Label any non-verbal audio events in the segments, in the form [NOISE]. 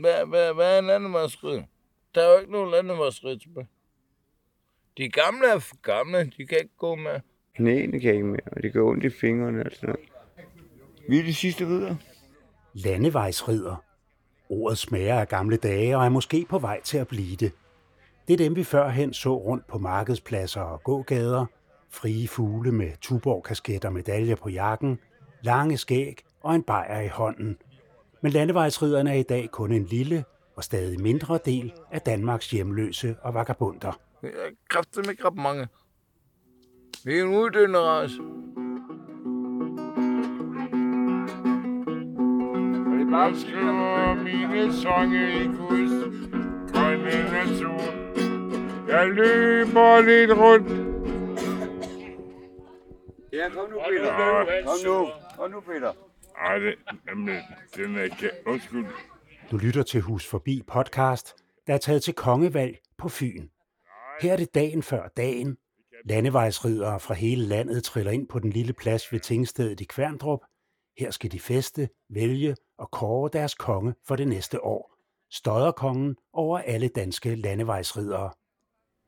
Hvad, hvad, hvad er en landevejsridder? Der er jo ikke nogen landevejsridder tilbage. De gamle er for gamle, de kan ikke gå med. Knæene kan ikke mere, og det går ondt i fingrene og sådan noget. Vi er de sidste ridder. Landevejsridder. Ordet smager af gamle dage og er måske på vej til at blive det. Det er dem, vi førhen så rundt på markedspladser og gågader. Frie fugle med tuborg og medaljer på jakken, lange skæg og en bajer i hånden. Men landevejsridderne er i dag kun en lille og stadig mindre del af Danmarks hjemløse og vagabunder. Jeg er kraftigt ikke ret mange. Vi er en uddøende race. Jeg skriver mine sange i Guds grønne natur. Jeg løber lidt rundt. Ja, kom nu, Peter. Kom nu. Kom nu, Peter. Ej, det, jamen, den er ikke... Undskyld. Du lytter til Hus Forbi podcast, der er taget til kongevalg på Fyn. Her er det dagen før dagen. Landevejsridere fra hele landet triller ind på den lille plads ved Tingstedet i Kværndrup. Her skal de feste, vælge og kåre deres konge for det næste år. Stodderkongen over alle danske landevejsridere.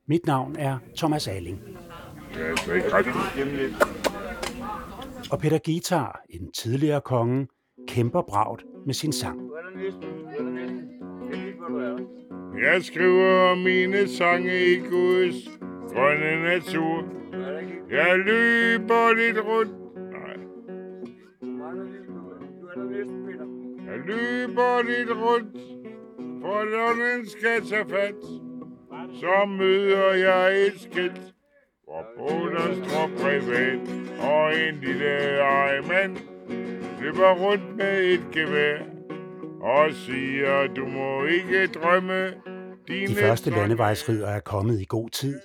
Mit navn er Thomas Alling. Det er altså ikke rigtigt. Og Peter Gitar, en tidligere konge, kæmper bragt med sin sang. Jeg skriver mine sange i Guds grønne natur. Jeg løber lidt rundt. Nej. Jeg løber lidt rundt, for når den skal tage fat, så møder jeg et skilt, hvor på der står privat, og en lille ejmand løber rundt med et gevær og siger, du må ikke drømme dine De første drømme." landevejsridere er kommet i god tid.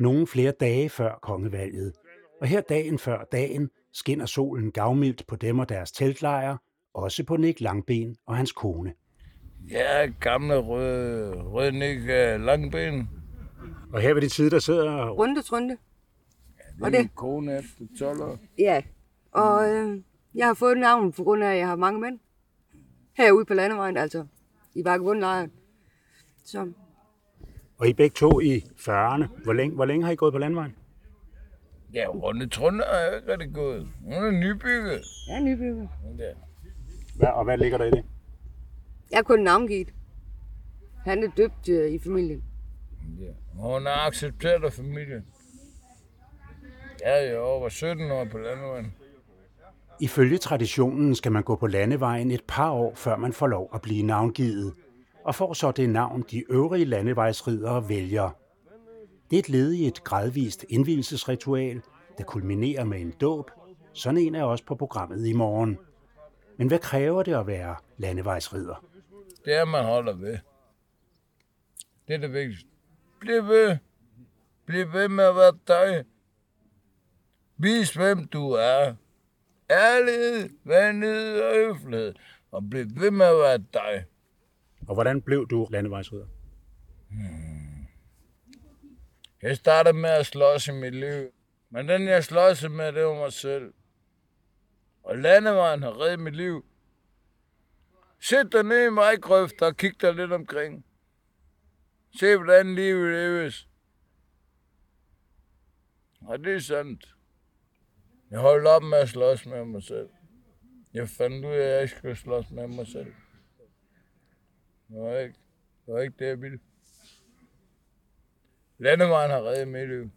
Nogle flere dage før kongevalget. Og her dagen før dagen skinner solen gavmildt på dem og deres teltlejre, også på Nick Langben og hans kone. Er gamle røde, røde Nick uh, Langben. Og her ved de tid, der sidder Runde, trunde. Det Og er det- min kone efter 12 år. Ja, og øh, jeg har fået navn på grund af, at jeg har mange mænd. Herude på landevejen, altså. I Vagabundlejren. Så Og I begge to i 40'erne. Hvor længe, hvor længe har I gået på landvejen? Ja, Runde Trunde er jo ikke rigtig gået. Hun er nybygget. jeg er nybygget. Ja. Hvad, og hvad ligger der i det? Jeg er kun navngivet. Han er døbt øh, i familien. Ja. Hun er accepteret af familien. Jeg er jo over 17 år på landvejen. Ifølge traditionen skal man gå på landevejen et par år, før man får lov at blive navngivet, og får så det navn, de øvrige landevejsridere vælger. Det er et led i et gradvist indvielsesritual, der kulminerer med en dåb. Sådan en er også på programmet i morgen. Men hvad kræver det at være landevejsrider? Det er, man holder ved. Det er det vigtigste. Bliv ved. Bliv ved med at være dig. Vis, hvem du er. Ærlighed, venlighed og høflighed. Og bliv ved med at være dig. Og hvordan blev du landevejsrider? Jeg startede med at slås i mit liv. Men den, jeg slås med, det var mig selv. Og landevejen har reddet mit liv. Sæt dig ned i vejgrøfter og kig dig lidt omkring. Se, hvordan livet leves. Og det er sandt. Jeg holdt op med at slås med mig selv. Jeg fandt ud af, at jeg ikke skulle slås med mig selv. Det var ikke det, var ikke det jeg ville. Landevejen har reddet mit liv.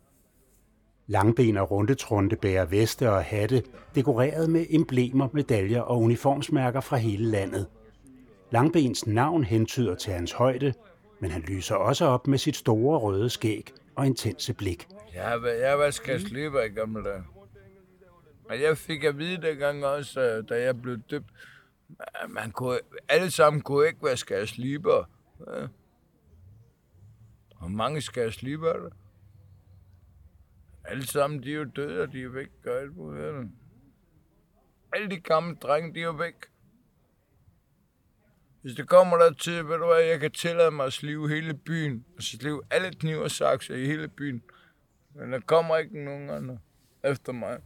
Langben og rundetrunde bærer veste og hatte, dekoreret med emblemer, medaljer og uniformsmærker fra hele landet. Langbens navn hentyder til hans højde, men han lyser også op med sit store røde skæg og intense blik. Jeg har, været- jeg var skasliber i gamle dage. Men jeg fik at vide dengang også, øh, da jeg blev døbt, at man kunne, alle sammen kunne ikke være skasliber. Ja. Hvor mange skærsliber er der? Alle sammen, de er jo døde, og de er væk, og alt muligt. Alle de gamle drenge, de er jo væk. Hvis det kommer der til, ved du hvad, jeg kan tillade mig at slive hele byen, og slive alle kniver og sakser i hele byen. Men der kommer ikke nogen andre efter mig.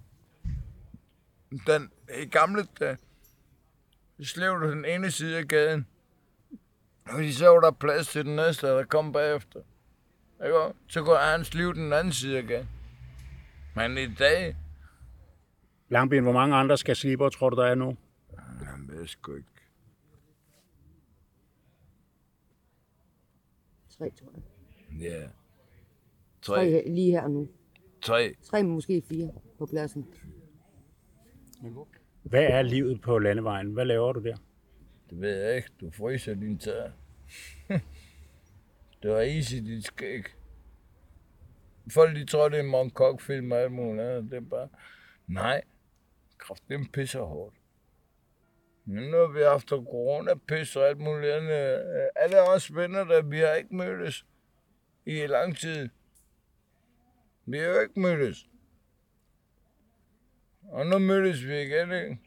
Den, I gamle dage, så slev du den ene side af gaden. Fordi så var der plads til den næste, der kom bagefter. Ikke? Så går hans liv den anden side igen. Men i dag, Langben, hvor mange andre skal slipper, tror du, der er nu? han ved sgu ikke. Tre, tror jeg. Ja. Tre Tre. her- lige her nu. Tre. Tre, måske fire på pladsen. Hvad er livet på landevejen? Hvad laver du der? Det ved jeg ikke. Du fryser din tær. [LAUGHS] du har is i dit skæg. Folk de tror, det er en Monk film og alt muligt andet. Det er bare... Nej. Kraft, det pisser hårdt. Men nu har vi haft corona pis og alt muligt andet. Øh, alle os venner, der vi har ikke mødtes i lang tid. Vi har jo ikke mødtes. Og nu mødtes vi igen, ikke?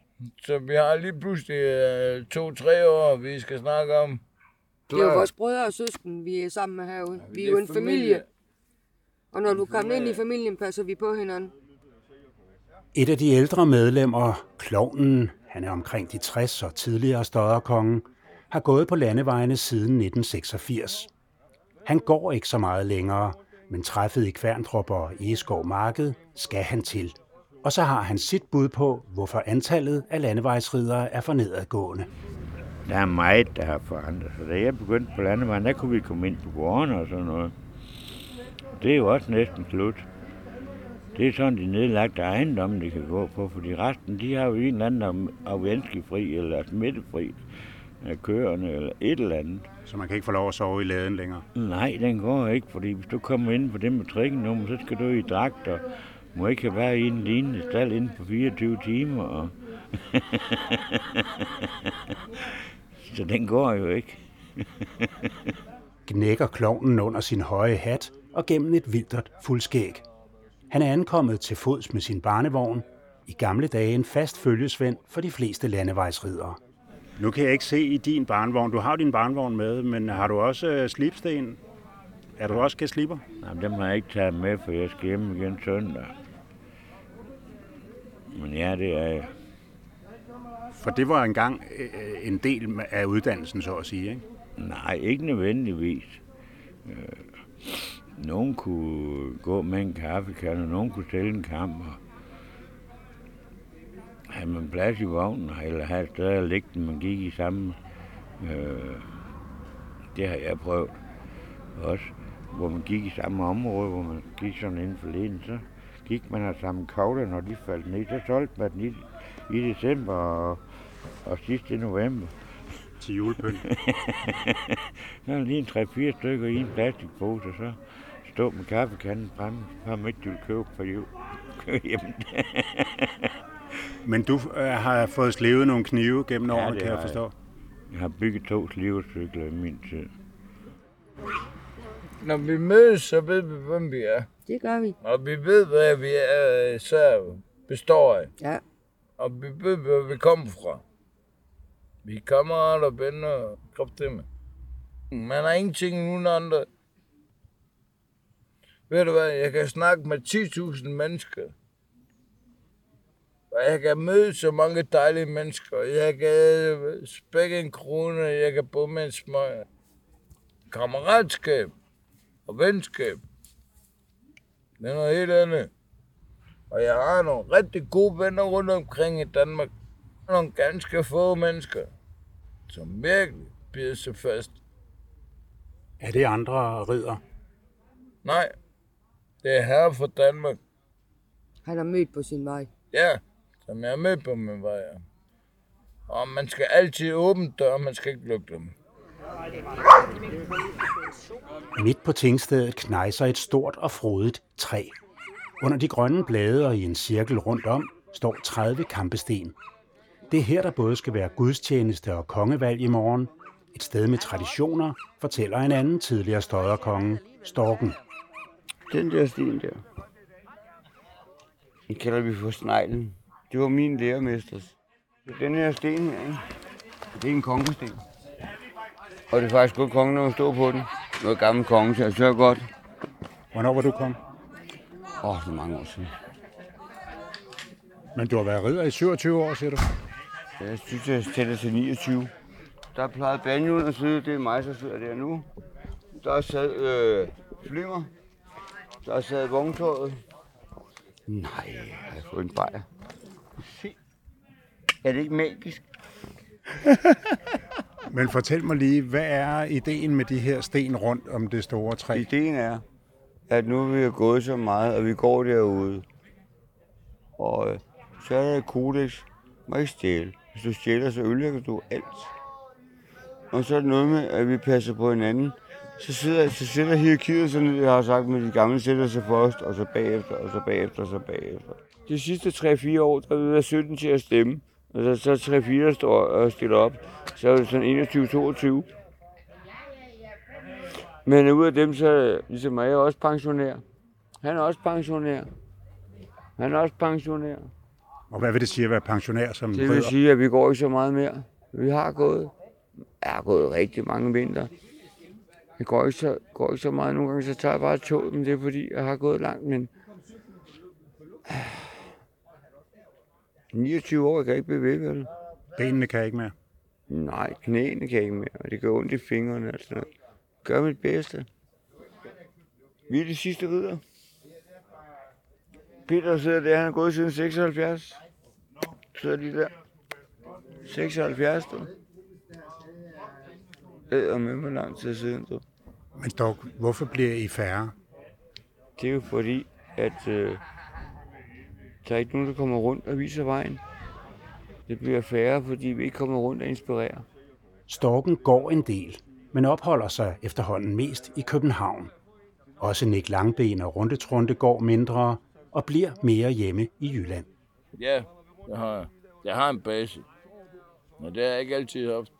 Så vi har lige pludselig øh, to-tre år, vi skal snakke om. Det er jo vores brødre og søsken, vi er sammen med herude. Vi er jo en familie. Og når du kommer ind i familien, passer vi på hinanden. Et af de ældre medlemmer, klovnen, han er omkring de 60 og tidligere stodderkongen, har gået på landevejene siden 1986. Han går ikke så meget længere, men træffet i Kværntrup og Egeskov Marked skal han til. Og så har han sit bud på, hvorfor antallet af landevejsridere er for nedadgående. Der er meget, der har forandret sig. Da jeg begyndte på landevejen, der kunne vi komme ind på gårdene og sådan noget. Det er jo også næsten slut. Det er sådan de nedlagte ejendomme, de kan gå på, fordi resten, de har jo en eller anden afvenskefri eller smittefri af køerne eller et eller andet. Så man kan ikke få lov at sove i laden længere. Nej, den går ikke, fordi hvis du kommer ind på det med trikken så skal du i dragt og må ikke have været i en lignende stald inden for 24 timer. Og [LAUGHS] så den går jo ikke. Gnækker klovnen under sin høje hat og gennem et vildert fuldskæg. Han er ankommet til fods med sin barnevogn. I gamle dage en fast følgesvend for de fleste landevejsridere. Nu kan jeg ikke se i din barnvogn. Du har din barnvogn med, men har du også øh, slipsten? Er du også slipper? Jamen, dem har jeg ikke taget med, for jeg skal hjem igen søndag. Men ja, det er jeg. For det var engang øh, en del af uddannelsen, så at sige, ikke? Nej, ikke nødvendigvis. Øh, nogen kunne gå med en kaffekan, og nogen kunne stille en kamp. Og have man plads i vognen, eller have et sted at ligge den, man gik i sammen. Øh, det har jeg prøvet også. Hvor man gik i samme område, hvor man gik sådan inden for leden, så gik man og sammen kogler, når de faldt ned. Så solgte man den i, i december og, og sidst i november. Til julepynt. [LAUGHS] Så er lige en 3-4 stykker i en plastikpose, og så stå med kaffekanden fremme, for om ikke du vil købe på jul. [LAUGHS] Hjem. Men du øh, har fået slevet nogle knive gennem Ja, årene, kan jeg har jeg. forstå. Jeg har bygget to slivercykler i min tid. Når vi mødes, så ved vi, hvem vi er. Det gør vi. Og vi ved, hvad vi er, især består af. Ja. Og vi ved, hvor vi kommer fra. Vi er kammerater, venner og kraftedeme. Man har ingenting uden andre. Ved du hvad, jeg kan snakke med 10.000 mennesker. Og jeg kan møde så mange dejlige mennesker. Jeg kan spække en krone, jeg kan bo med en smøg. Kammeratskab og venskab. Det er noget helt andet. Og jeg har nogle rigtig gode venner rundt omkring i Danmark. Nogle ganske få mennesker, som virkelig bider sig fast. Er det andre ridder? Nej, det er her fra Danmark. Han har mødt på sin vej. Ja, som jeg er med på min vej. ja. Og man skal altid åbne døre, man skal ikke lukke dem. Midt på tingstedet knejser et stort og frodigt træ. Under de grønne blade og i en cirkel rundt om står 30 kampesten. Det er her, der både skal være gudstjeneste og kongevalg i morgen. Et sted med traditioner, fortæller en anden tidligere støderkonge, Storken. Den der sten der. Den kalder vi for sneglen. Det var min lærermesters. Den her sten her, ikke? det er en kongesten. Og det er faktisk godt kongen, når står på den. Noget gammel konge til at sørge godt. Hvornår var du kom? Åh, oh, det er mange år siden. Men du har været ridder i 27 år, siger du? Jeg synes, jeg tæller til 29. Der plejede banjoen at sidde, det er mig, der sidder der nu. Der sad øh, flimmer. Der sad vogntøjet. Nej, har jeg fået en bajer. Se. Er det ikke magisk? [LAUGHS] Men fortæl mig lige, hvad er ideen med de her sten rundt om det store træ? Ideen er, at nu vi er gået så meget, og vi går derude. Og øh, så er der et kodex. Må ikke stjæle. Hvis du stjæler, så ødelægger du alt. Og så er det noget med, at vi passer på hinanden. Så sidder, så sidder hierarkiet sådan, jeg har sagt med de gamle, sætter sig først, og så bagefter, og så bagefter, og så bagefter. De sidste 3-4 år, der er vi 17 til at stemme. Og så, så er 3-4, der står og stiller op. Så er det sådan 21-22. Men ud af dem, så ligesom mig, jeg er også pensionær. Han er også pensionær. Han er også pensionær. Og hvad vil det sige at være pensionær som Det vil sige, at vi går ikke så meget mere. Vi har gået. Jeg har gået rigtig mange vinter. Jeg går ikke så, går ikke så meget. Nogle gange så tager jeg bare tog, men det er fordi, jeg har gået langt. Men 29 år, jeg kan ikke bevæge vel. Benene kan ikke mere. Nej, knæene kan ikke mere, og det gør ondt i fingrene. Altså. Gør mit bedste. Vi er de sidste ridder. Peter sidder der, han er gået siden 76. Sidder lige der. 76, du. Det er med mig lang tid siden, du. Men dog, hvorfor bliver I færre? Det er jo fordi, at øh, der er ikke nogen, der kommer rundt og viser vejen. Det bliver færre, fordi vi ikke kommer rundt og inspirerer. Storken går en del, men opholder sig efterhånden mest i København. Også Nick Langben og Rundetrunde går mindre og bliver mere hjemme i Jylland. Ja, det har jeg. Jeg har en base. Men det har jeg ikke altid haft.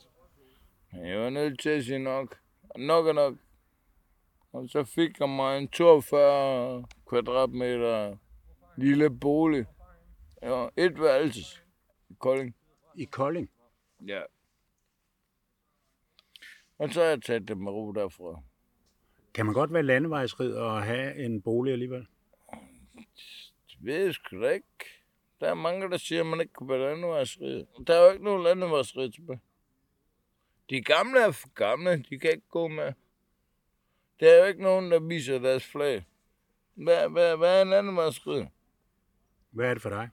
Men jeg var nødt til at sige nok. Nok er nok. Og så fik jeg mig en 42 kvadratmeter lille bolig. Ja, et værelses. I Kolding. I Kolding? Ja. Og så har jeg taget det med ro derfra. Kan man godt være landevejsridder og have en bolig alligevel? Det ved jeg sgu da ikke. Der er mange, der siger, at man ikke kan være landevejsrid. Der er jo ikke nogen landevejsrid tilbage. De gamle er for gamle. De kan ikke gå med. Der er jo ikke nogen, der viser deres flag. Hvad, hvad, hvad er en landevejsrid? Hvad er det for dig?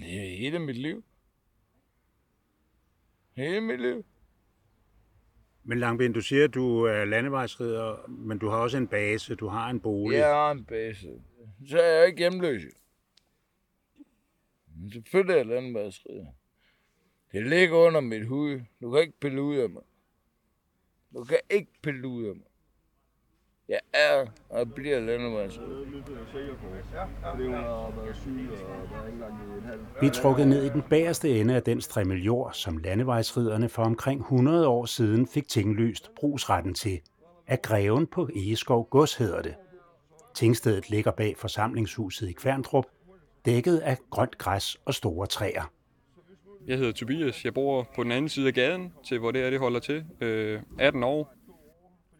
Det er hele mit liv. Hele mit liv. Men Langben, du siger, at du er landevejsridder, men du har også en base, du har en bolig. Jeg har en base. Så er jeg ikke hjemløs. Men selvfølgelig er jeg landevejsridder. Det ligger under mit hud. Du kan ikke pille ud af mig. Du kan ikke pille ud af mig. Jeg er og bliver landevejsridder. Vi er trukket ned i den bagerste ende af den strimmel jord, som landevejsridderne for omkring 100 år siden fik tinglyst brugsretten til. Af greven på Egeskov Gods hedder det. Tingstedet ligger bag forsamlingshuset i Kværndrup, dækket af grønt græs og store træer. Jeg hedder Tobias. Jeg bor på den anden side af gaden, til hvor det er, det holder til. Øh, 18 år.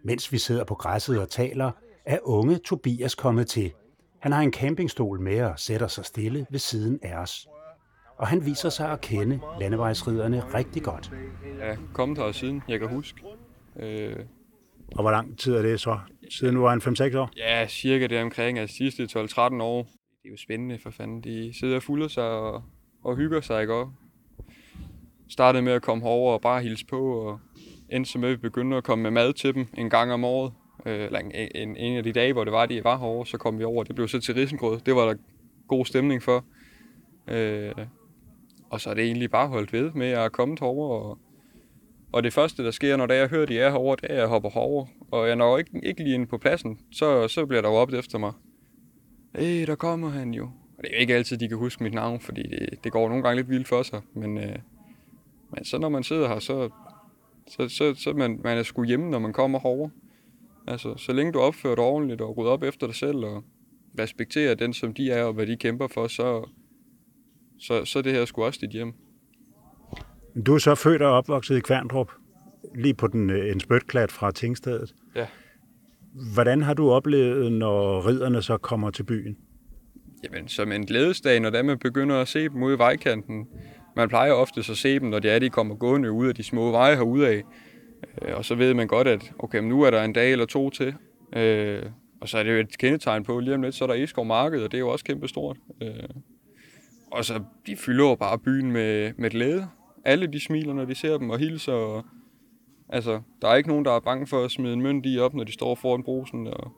Mens vi sidder på græsset og taler, er unge Tobias kommet til. Han har en campingstol med og sætter sig stille ved siden af os. Og han viser sig at kende landevejsridderne rigtig godt. Jeg er kommet her siden, jeg kan huske. Øh, Og hvor lang tid er det så? Siden du var en 5-6 år? ja, cirka det omkring af de sidste 12-13 år. Det er jo spændende for fanden. De sidder og fulder sig og, og hygger sig, ikke? Og startede med at komme herover og bare hilse på, og endte så med, at vi begyndte at komme med mad til dem en gang om året. Øh, eller en, en, en af de dage, hvor det var, de var herovre, så kom vi over. Det blev så til risengrød. Det var der god stemning for. Øh, og så er det egentlig bare holdt ved med at komme herover. Og, og det første, der sker, når det er, jeg hører, de er herovre, det er, at jeg hopper herover. Og jeg når ikke, ikke lige ind på pladsen, så, så bliver der jo efter mig. Øh, der kommer han jo. Og det er jo ikke altid, de kan huske mit navn, fordi det, det går nogle gange lidt vildt for sig. Men, øh, men så når man sidder her, så, så, så, så man, man er sgu hjemme, når man kommer herover. Altså, så længe du opfører dig ordentligt og rydder op efter dig selv og respekterer den, som de er og hvad de kæmper for, så, så, så det her sgu også dit hjem. Du er så født og opvokset i Kværndrup, lige på den, øh, en spytklat fra Tingstedet. Ja. Hvordan har du oplevet, når ridderne så kommer til byen? Jamen, som en glædesdag, når er, man begynder at se dem ude i vejkanten, man plejer ofte at se dem, når det er, de kommer gående ud af de små veje herude af. Øh, og så ved man godt, at okay, men nu er der en dag eller to til. Øh, og så er det jo et kendetegn på, lige om lidt, så er der Eskov Marked, og det er jo også kæmpestort. Øh, og så de fylder jo bare byen med, med glæde. Alle de smiler, når de ser dem og hilser. Og, altså, der er ikke nogen, der er bange for at smide en mønt i op, når de står foran brosen. Og,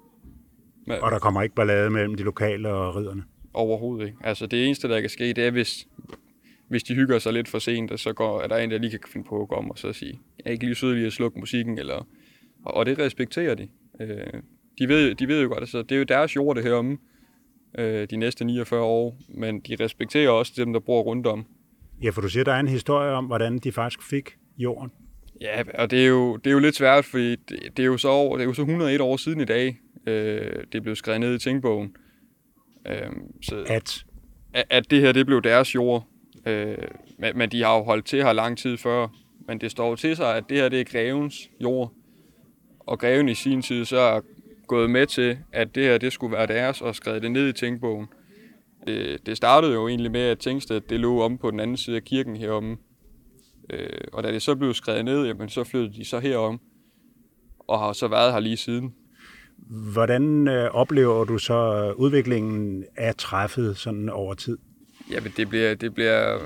med, og der kommer ikke ballade mellem de lokale og ridderne? Overhovedet ikke. Altså, det eneste, der kan ske, det er, hvis, hvis de hygger sig lidt for sent, og så går, er der en, der lige kan finde på at komme og så sige, jeg er ikke lige sød lige at slukke musikken, eller, og, og det respekterer de. Øh, de, ved, de ved jo godt, altså, det er jo deres jord, det her om øh, de næste 49 år, men de respekterer også dem, der bor rundt om. Ja, for du siger, der er en historie om, hvordan de faktisk fik jorden. Ja, og det er jo, det er jo lidt svært, fordi det, det, er jo så over, det er jo så 101 år siden i dag, øh, det blev skrevet ned i tænkbogen. Øh, så, at? At det her, det blev deres jord. Øh, men, men de har jo holdt til her lang tid før. Men det står til sig, at det her, det er grevens jord. Og greven i sin tid så er gået med til, at det her, det skulle være deres, og skrevet det ned i tænkbogen. Det, øh, det startede jo egentlig med, at Tingsted, det lå om på den anden side af kirken heromme. Øh, og da det så blev skrevet ned, jamen, så flyttede de så herom, og har så været her lige siden. Hvordan øh, oplever du så udviklingen af træffet sådan over tid? Jamen, det bliver, det bliver,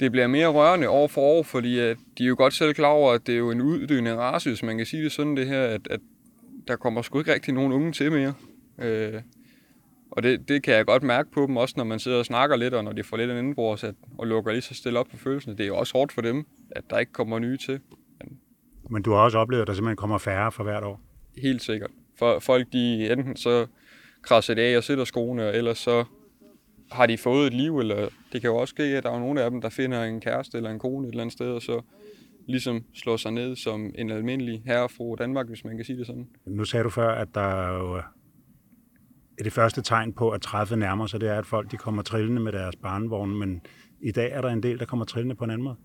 det bliver mere rørende år for år, fordi at de er jo godt selv klar over, at det er jo en uddøende race, hvis man kan sige det sådan, det her, at, at der kommer sgu ikke rigtig nogen unge til mere. Øh, og det, det kan jeg godt mærke på dem, også når man sidder og snakker lidt, og når de får lidt en indenbords, at, og lukker lige så stille op på følelserne. Det er jo også hårdt for dem, at der ikke kommer nye til. Men, Men du har også oplevet, at der simpelthen kommer færre for hvert år? Helt sikkert. For folk, de enten så krasser det af og sætter skoene, eller så har de fået et liv, eller det kan jo også ske, at der er nogle af dem, der finder en kæreste eller en kone et eller andet sted, og så ligesom slår sig ned som en almindelig herre fra Danmark, hvis man kan sige det sådan. Nu sagde du før, at der jo er det første tegn på, at træffe nærmer sig, det er, at folk de kommer trillende med deres barnvogne, men i dag er der en del, der kommer trillende på en anden måde.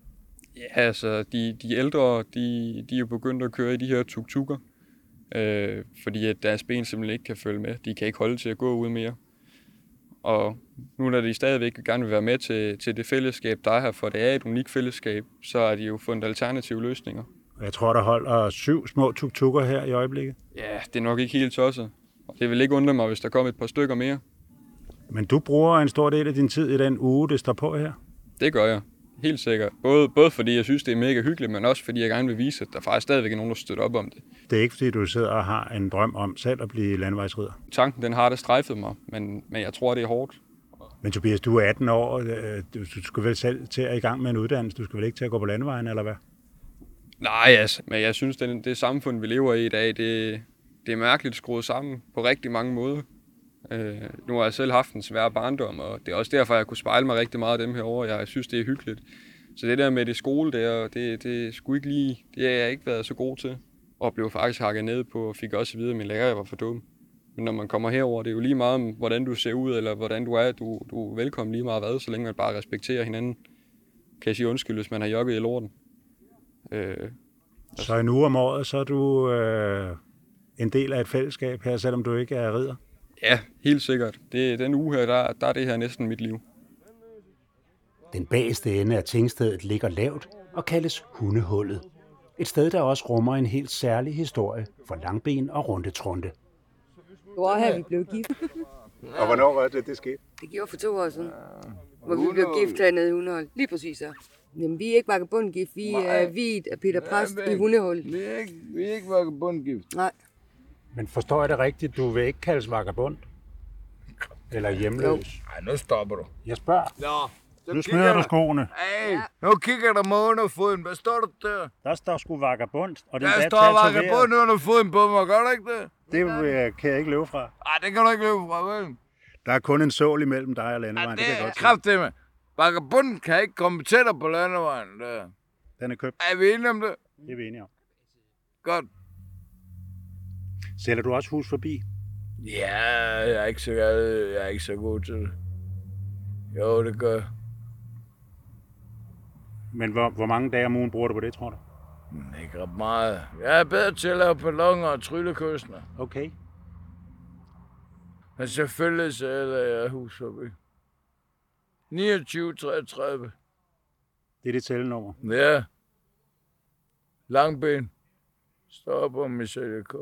Ja, altså, de, de ældre, de, de er jo begyndt at køre i de her tuk-tukker, øh, fordi at deres ben simpelthen ikke kan følge med. De kan ikke holde til at gå ud mere. Og nu når de stadigvæk gerne vil være med til, til det fællesskab, der er her, for det er et unikt fællesskab, så er de jo fundet alternative løsninger. Jeg tror, der holder syv små tuk-tukker her i øjeblikket. Ja, det er nok ikke helt tosset. Og det vil ikke undre mig, hvis der kommer et par stykker mere. Men du bruger en stor del af din tid i den uge, det står på her? Det gør jeg. Helt sikkert. Både, både fordi jeg synes, det er mega hyggeligt, men også fordi jeg gerne vil vise, at der faktisk stadigvæk er nogen, der støtter op om det. Det er ikke fordi, du sidder og har en drøm om selv at blive landvejsridder? Tanken, den har det strejfet mig, men, men jeg tror, det er hårdt. Men Tobias, du er 18 år, øh, du skulle vel selv til at i gang med en uddannelse, du skal vel ikke til at gå på landevejen, eller hvad? Nej, altså, men jeg synes, det, det samfund, vi lever i i dag, det, det er mærkeligt skruet sammen på rigtig mange måder. Øh, nu har jeg selv haft en svær barndom, og det er også derfor, jeg kunne spejle mig rigtig meget af dem herover. Jeg synes, det er hyggeligt. Så det der med det skole der, det, det skulle ikke lige, det har jeg ikke været så god til. Og blev faktisk hakket ned på, og fik også at vide, at min lærer var for dum. Men når man kommer herover, det er jo lige meget om, hvordan du ser ud, eller hvordan du er. Du, du er velkommen lige meget hvad, så længe man bare respekterer hinanden. Kan jeg sige undskyld, hvis man har jogget i lorten. Øh, altså. Så en uge om året, så er du øh, en del af et fællesskab her, selvom du ikke er ridder? Ja, helt sikkert. Det, den uge her, der, der er det her næsten mit liv. Den bageste ende af tingstedet ligger lavt og kaldes Hundehullet. Et sted, der også rummer en helt særlig historie for langben og rundetrunde. Det var her, vi blev gift. [LAUGHS] og hvornår var det, det skete? Det gjorde for to år siden. Hvor vi blev gift hernede i Hundehold. Lige præcis så. Jamen, vi er ikke vagabundgift. Vi er vidt af Peter Præst i Hundehul. Vi er ikke, vi er ikke vagabundgift. Nej. Men forstår jeg det rigtigt? Du vil ikke kaldes vagabund? Eller hjemløs? Nej, nu stopper du. Jeg spørger. Nå, nu smider du skoene. Hey, ja. nu kigger der mig under foden. Hvad står der der? Der står sgu vagabund. Og det der står vagabund under foden på mig, gør du ikke det? Det kan jeg ikke løbe fra. Nej, det kan du ikke løbe fra, vel? Der er kun en sål imellem dig og landevejen, ja, det, det kan jeg godt kraft det med. Vagabunden kan ikke komme tættere på landevejen. Der. Den er købt. Er vi enige om det? Det er vi enige om. Godt. Sælger du også hus forbi? Ja, jeg er ikke så, jeg er ikke så god til det. Jo, det gør Men hvor, hvor mange dage om ugen bruger du på det, tror du? Mm, ikke ret meget. Jeg er bedre til at lave ballonger og tryllekyster. Okay. Men selvfølgelig sælger jeg hus forbi. 29, 33. Det er det tellenummer. Ja. Langben. Står på Michelle K.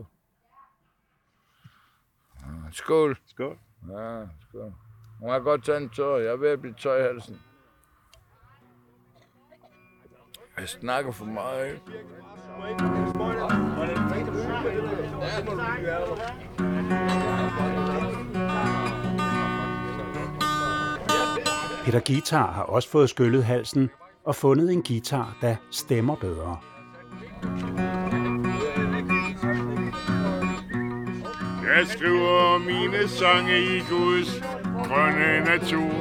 Ah, Skål. Skål. Ja, skål. Hun har godt taget en tår. Jeg er ved at blive tør i halsen. Jeg snakker for meget, ikke? Peter Guitar har også fået skyllet halsen og fundet en guitar, der stemmer bedre. Jeg skriver mine sange i Guds grønne natur.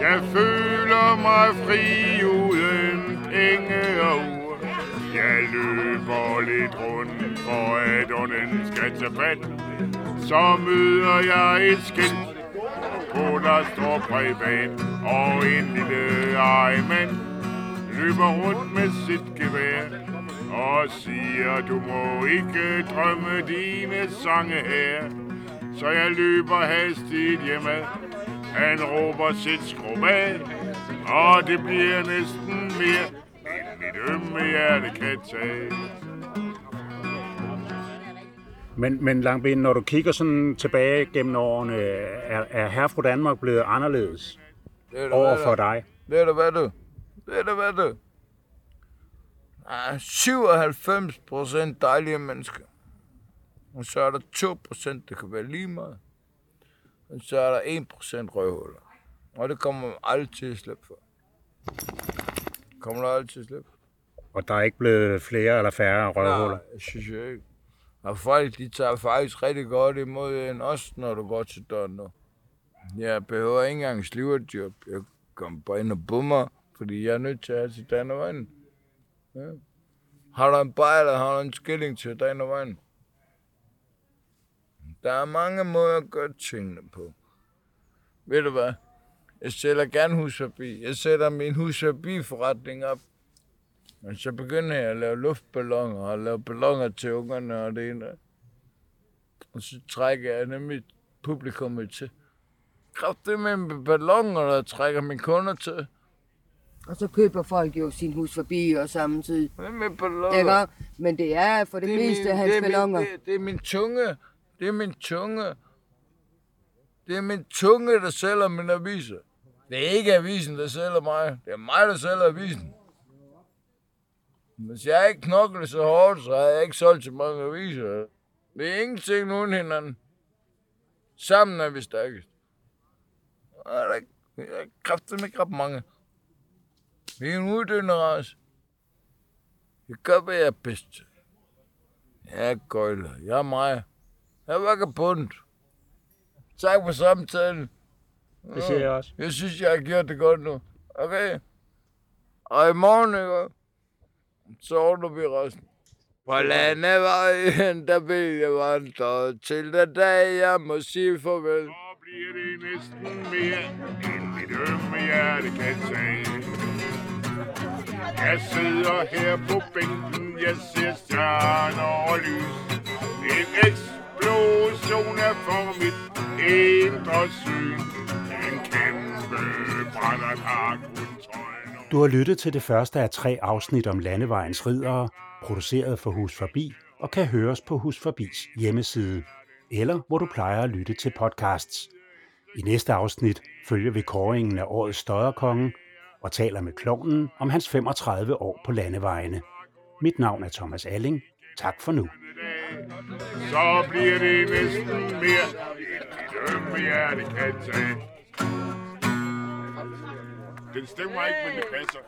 Jeg føler mig fri uden penge og ur. Jeg løber lidt rundt for at ånden skal tage fat. Så møder jeg et skilt, hvor der står privat. Og en lille ejmand løber rundt med sit gevær. Og siger, du må ikke drømme dine sange her. Så jeg løber hastigt hjemme. Han råber sit skrub af. Og det bliver næsten mere, end mit ømme hjerte kan tage. Men, men Langben, når du kigger sådan tilbage gennem årene, er, er Herfru Danmark blevet anderledes Det er over for dig? Det er da hvad du. Det er da hvad du. Der er 97 procent dejlige mennesker. Og så er der 2 procent, der kan være lige meget. Og så er der 1 procent røvhuller. Og det kommer man aldrig til at slippe for. Kommer du aldrig til at slippe? Og der er ikke blevet flere eller færre røvhuller? Nej, det synes jeg ikke. Og folk, de tager faktisk rigtig godt imod en, også når du går til døren nu. Jeg behøver ikke engang sliverjob. Jeg kommer bare ind og bummer, fordi jeg er nødt til at have til vejen. Ja. Har du en bajer, eller har du en skilling til dagen og vejen? Der er mange måder at gøre tingene på. Ved du hvad? Jeg sælger gerne hus forbi. Jeg sætter min hus forbi forretning op. Men så begynder jeg at lave luftballoner og lave balloner til ungerne og det ene. Og så trækker jeg nemlig publikummet til. Kraft det med balloner, der trækker mine kunder til. Og så køber folk jo sin hus forbi og samtidig. Det er med balloner. Ikke? Men det er for det, det meste min, hans det er min, balloner. det, det er min tunge. Det er min tunge. Det er min tunge, der sælger min aviser. Det er ikke avisen, der sælger mig. Det er mig, der sælger avisen. Hvis jeg ikke knoklet så hårdt, så har jeg ikke solgt så mange aviser. Det er ingenting uden hinanden. Sammen er vi stærkest. Og der er er kraftigt mange. Vi er en uddøende race. Jeg gør, hvad jeg er bedst til. Jeg er gøjler. Jeg er mig. Jeg er vagabond. Tak for samtalen. Det siger jeg også. Jeg synes, jeg har gjort det godt nu. Okay? Og i morgen, ikke? Så ordner vi resten. På landevejen, [LAUGHS] der vil jeg vandre til den dag, jeg må sige farvel. Så bliver det næsten mere, end mit ømme hjerte kan tage. Jeg sidder her på bænken, jeg ser stjerner og lys. En eksplosion er for mit indre syn. En kæmpe brændert har kun Du har lyttet til det første af tre afsnit om Landevejens Ridere, produceret for Hus Forbi, og kan høres på Hus Forbis hjemmeside, eller hvor du plejer at lytte til podcasts. I næste afsnit følger vi kåringen af årets støderkonge og taler med klovnen om hans 35 år på landevejene. Mit navn er Thomas Alling. Tak for nu. Så bliver det næsten mere, dømme hjerte kan tage. Den stemmer ikke, men det passer.